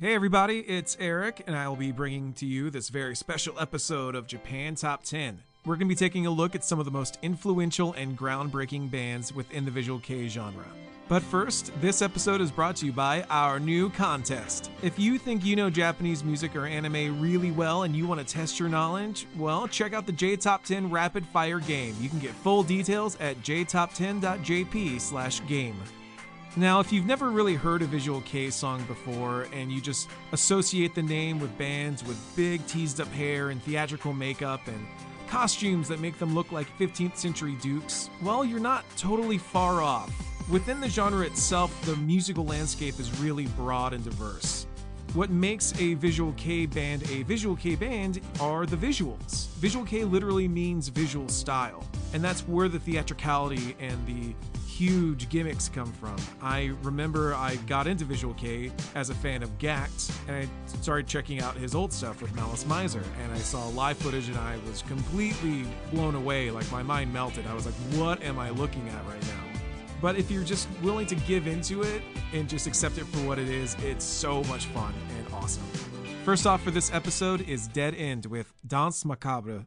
Hey everybody, it's Eric, and I will be bringing to you this very special episode of Japan Top 10. We're going to be taking a look at some of the most influential and groundbreaking bands within the visual kei genre. But first, this episode is brought to you by our new contest. If you think you know Japanese music or anime really well and you want to test your knowledge, well, check out the J Top 10 Rapid Fire game. You can get full details at jtop10.jp/game. Now, if you've never really heard a Visual kei song before and you just associate the name with bands with big teased up hair and theatrical makeup and costumes that make them look like 15th century dukes, well, you're not totally far off. Within the genre itself, the musical landscape is really broad and diverse. What makes a visual kei band a visual kei band are the visuals. Visual kei literally means visual style, and that's where the theatricality and the huge gimmicks come from. I remember I got into visual kei as a fan of Gackt, and I started checking out his old stuff with Malice Mizer, and I saw live footage and I was completely blown away. Like my mind melted. I was like, what am I looking at right now? But if you're just willing to give into it and just accept it for what it is, it's so much fun and awesome. First off for this episode is Dead End with Danse Macabre.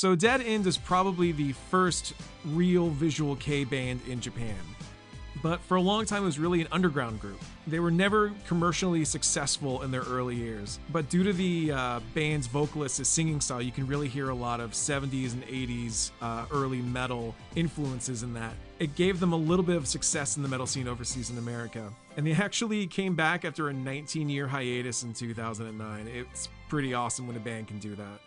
So Dead End is probably the first real visual kei band in Japan. But for a long time, it was really an underground group. They were never commercially successful in their early years. But due to the uh, band's vocalist's singing style, you can really hear a lot of 70s and 80s uh, early metal influences in that. It gave them a little bit of success in the metal scene overseas in America. And they actually came back after a 19 year hiatus in 2009. It's pretty awesome when a band can do that.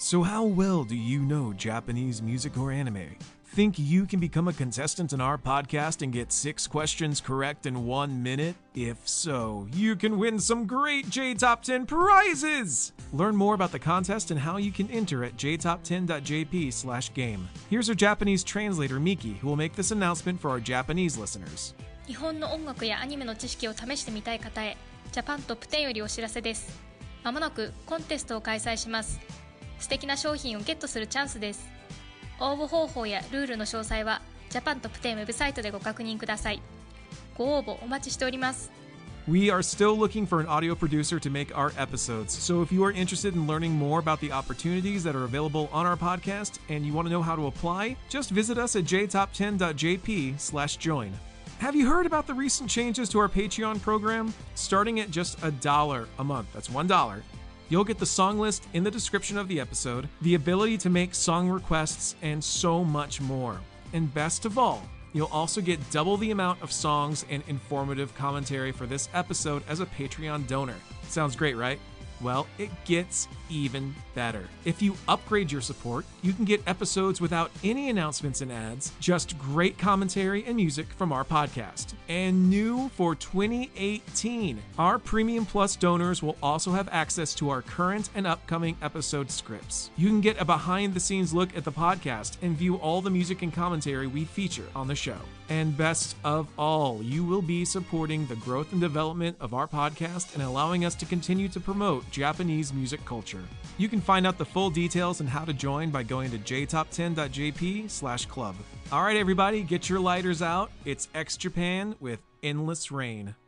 So, how well do you know Japanese music or anime? Think you can become a contestant in our podcast and get six questions correct in one minute? If so, you can win some great J Top 10 prizes! Learn more about the contest and how you can enter at jtop10.jp slash game. Here's our Japanese translator, Miki, who will make this announcement for our Japanese listeners. 日本の音楽やアニメの知識を試してみたい方へジャパントップ10よりお知らせですまもなくコンテストを開催します 素敵な商品をゲットするチャンスです応募方法やルールの詳細はジャパントップ10ウェブサイトでご確認くださいご応募お待ちしております We are still looking for an audio producer to make our episodes. So if you are interested in learning more about the opportunities that are available on our podcast and you want to know how to apply, just visit us at jtop10.jp/join. Have you heard about the recent changes to our Patreon program? Starting at just a dollar a month, that's $1. You'll get the song list in the description of the episode, the ability to make song requests, and so much more. And best of all, you'll also get double the amount of songs and informative commentary for this episode as a Patreon donor. Sounds great, right? Well, it gets even better. If you upgrade your support, you can get episodes without any announcements and ads, just great commentary and music from our podcast. And new for 2018, our Premium Plus donors will also have access to our current and upcoming episode scripts. You can get a behind the scenes look at the podcast and view all the music and commentary we feature on the show. And best of all, you will be supporting the growth and development of our podcast and allowing us to continue to promote Japanese music culture. You can find out the full details and how to join by going to jtop10.jp slash club. All right, everybody, get your lighters out. It's X Japan with Endless Rain.「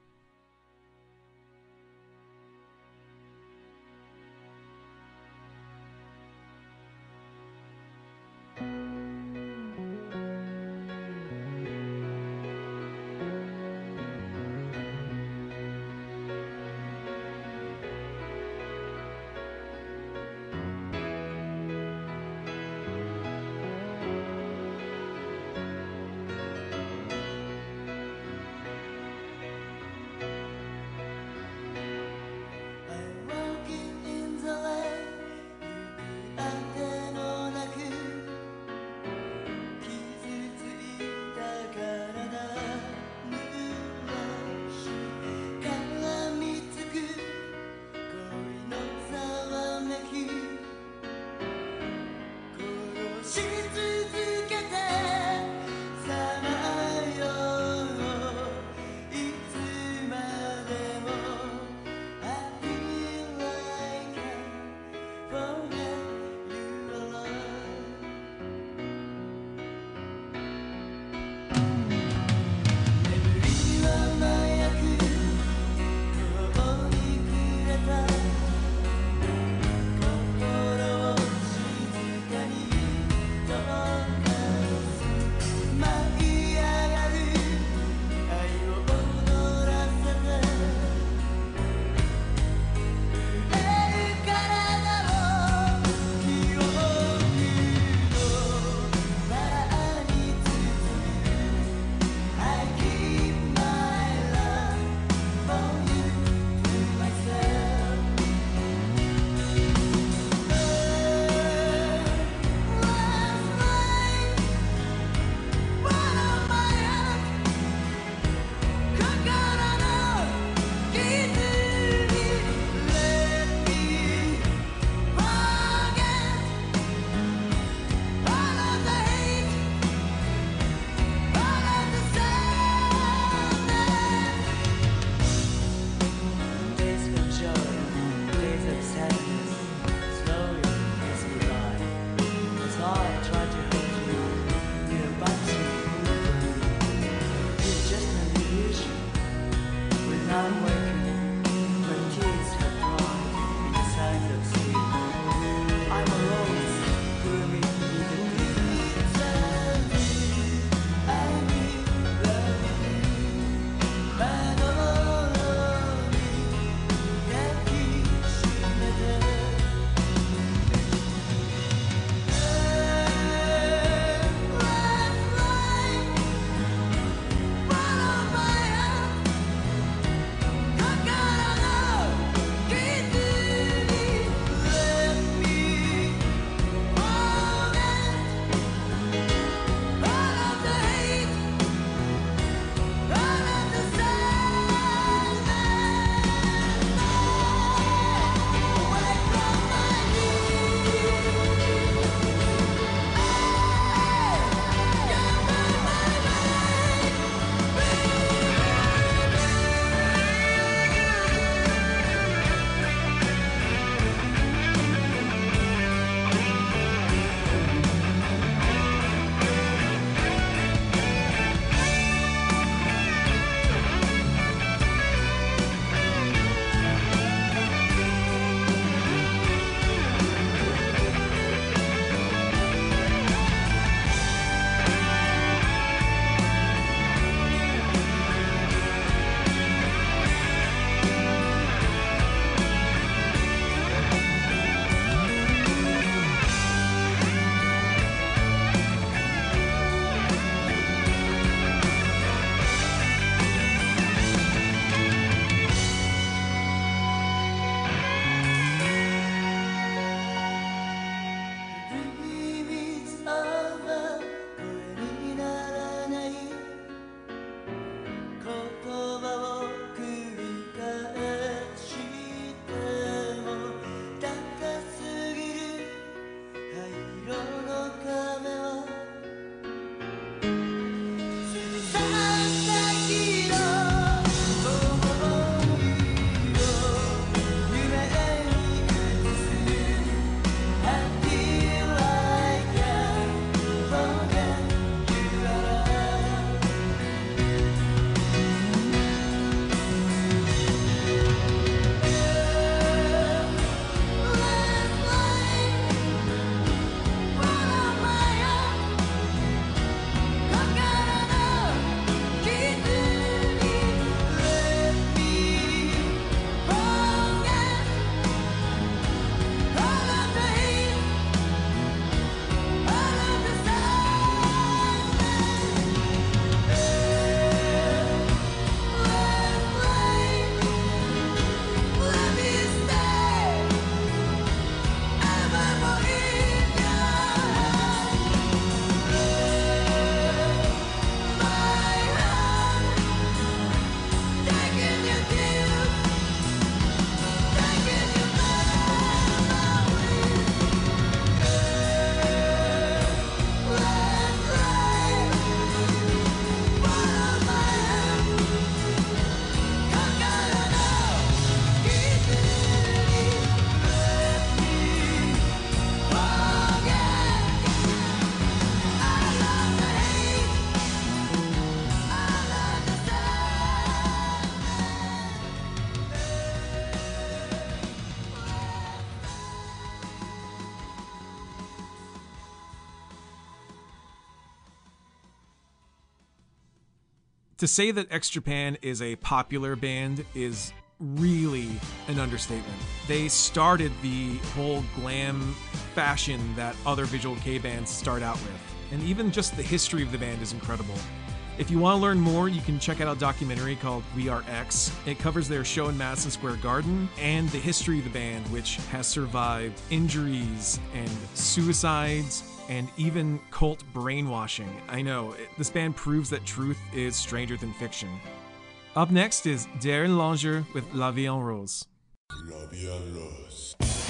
To say that X Japan is a popular band is really an understatement. They started the whole glam fashion that other visual kei bands start out with. And even just the history of the band is incredible. If you want to learn more, you can check out a documentary called We Are X. It covers their show in Madison Square Garden and the history of the band, which has survived injuries and suicides and even cult brainwashing. I know, this band proves that truth is stranger than fiction. Up next is D'erlanger with La Vie en Rose. Hey,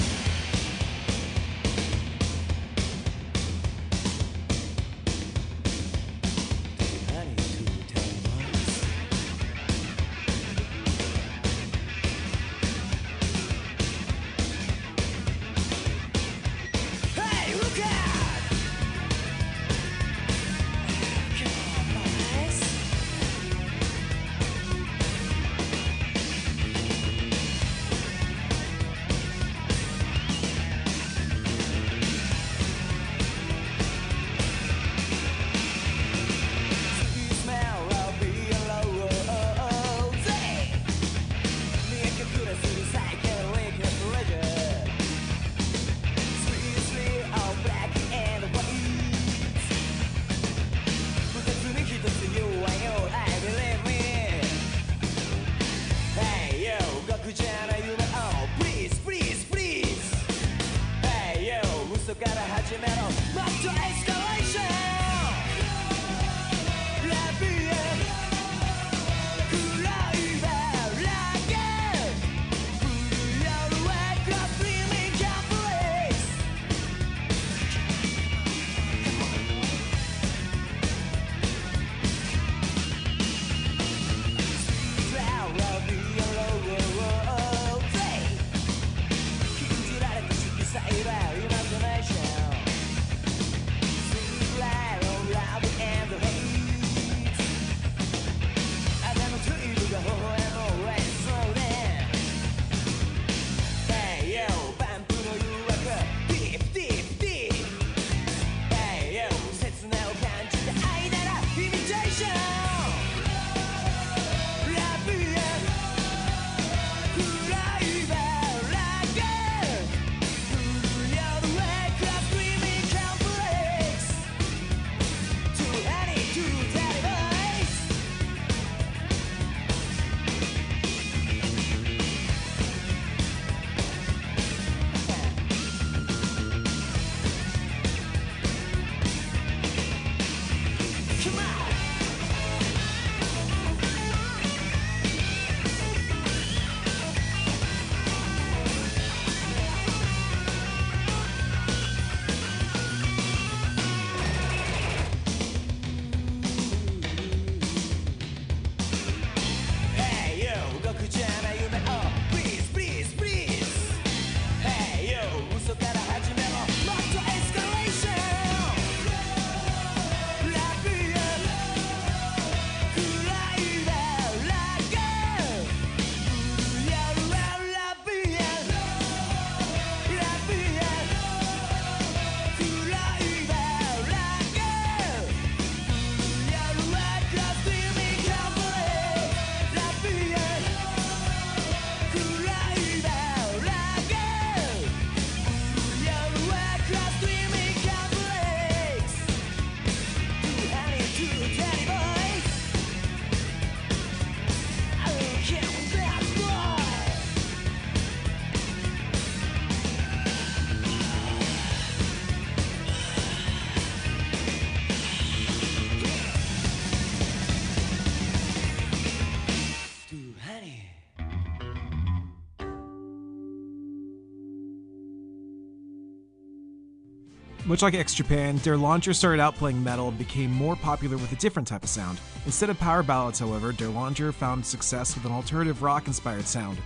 Much like X Japan, D'erlanger started out playing metal and became more popular with a different type of sound. Instead of power ballads, however, D'erlanger found success with an alternative rock inspired sound.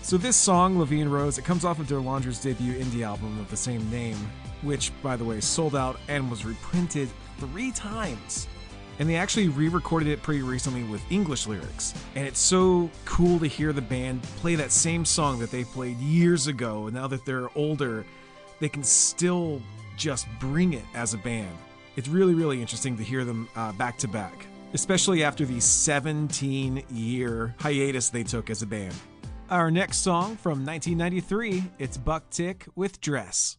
So this song, La Vie en Rose, it comes off of D'erlanger's debut indie album of the same name, which, by the way, sold out and was reprinted three times. And they actually re recorded it pretty recently with English lyrics. And it's so cool to hear the band play that same song that they played years ago. And now that they're older, they can still just bring it as a band. It's really, really interesting to hear them uh, back to back. especially after the 17 year hiatus they took as a band. Our next song from 1993, it's Buck-Tick with Dress.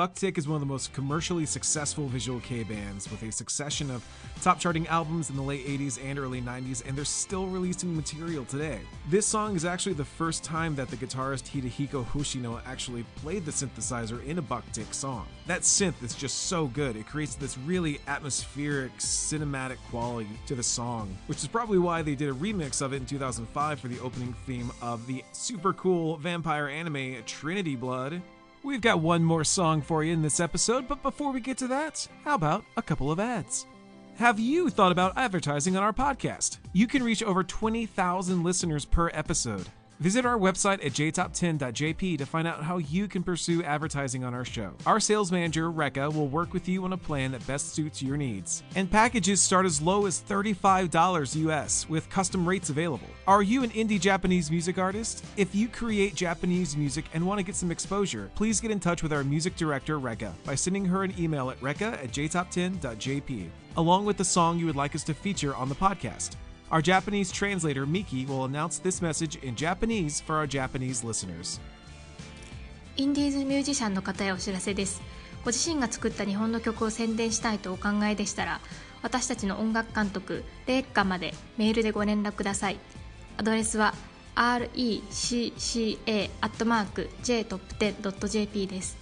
Buck-Tick is one of the most commercially successful visual kei bands with a succession of top charting albums in the late 80s and early 90s, and they're still releasing material today. This song is actually the first time that the guitarist Hidehiko Hoshino actually played the synthesizer in a Buck-Tick song. That synth is just so good, it creates this really atmospheric, cinematic quality to the song, which is probably why they did a remix of it in 2005 for the opening theme of the super cool vampire anime Trinity Blood. We've got one more song for you in this episode, but before we get to that, how about a couple of ads? Have you thought about advertising on our podcast? You can reach over 20,000 listeners per episode. Visit our website at jtop10.jp to find out how you can pursue advertising on our show. Our sales manager, Rekka, will work with you on a plan that best suits your needs. And packages start as low as $35 US with custom rates available. Are you an indie Japanese music artist? If you create Japanese music and want to get some exposure, please get in touch with our music director, Rekka, by sending her an email at rekka at jtop10.jp, along with the song you would like us to feature on the podcast. Our Japanese translator, Miki, will announce this message in Japanese for our Japanese listeners. インディーズミュージシャンの方へお知らせですご自身が作った日本の曲を宣伝したいとお考えでしたら私たちの音楽監督レイカまでメールでご連絡くださいアドレスは recca.jtop10.jp です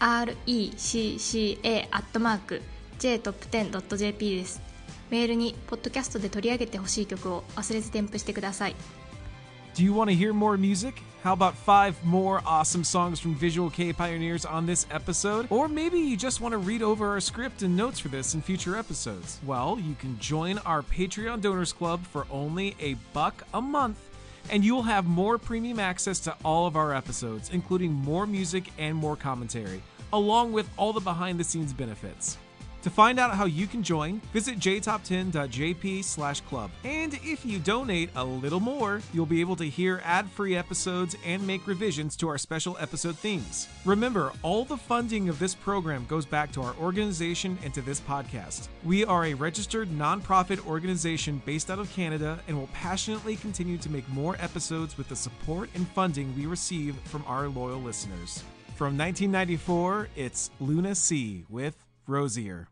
recca.jtop10.jp ですメールにポッドキャストで取り上げてほしい曲を忘れず添付してください Do you want to hear more music? How about five more awesome songs from Visual kei Pioneers on this episode? Or maybe you just want to read over our script and notes for this in future episodes? Well, you can join our Patreon Donors Club for only a buck a month, and you'll have more premium access to all of our episodes, including more music and more commentary, along with all the behind the scenes benefits. To find out how you can join, visit jtop10.jp slash club. And if you donate a little more, you'll be able to hear ad-free episodes and make revisions to our special episode themes. Remember, all the funding of this program goes back to our organization and to this podcast. We are a registered nonprofit organization based out of Canada and will passionately continue to make more episodes with the support and funding we receive from our loyal listeners. From 1994, it's Luna Sea with Rosier.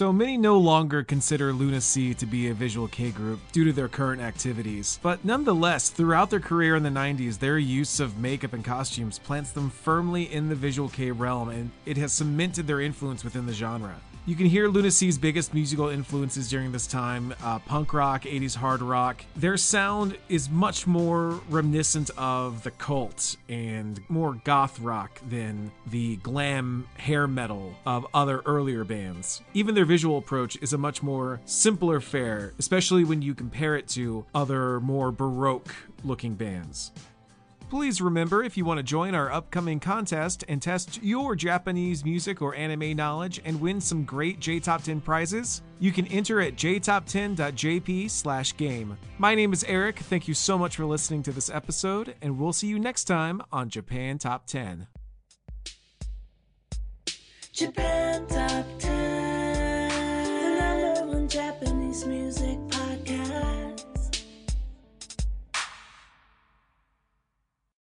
So many no longer consider Luna Sea to be a Visual kei group due to their current activities. But nonetheless, throughout their career in the 90s, their use of makeup and costumes plants them firmly in the Visual kei realm and it has cemented their influence within the genre. You can hear Luna Sea's biggest musical influences during this time uh, punk rock, 80s hard rock. Their sound is much more reminiscent of the Cult and more goth rock than the glam hair metal of other earlier bands. Even their visual approach is a much more simpler fare, especially when you compare it to other more baroque looking bands. Please remember if you want to join our upcoming contest and test your Japanese music or anime knowledge and win some great J Top 10 prizes, you can enter at jtop10.jp slash game. My name is Eric. Thank you so much for listening to this episode, and we'll see you next time on Japan Top 10. Japan Top 10, the number one Japanese music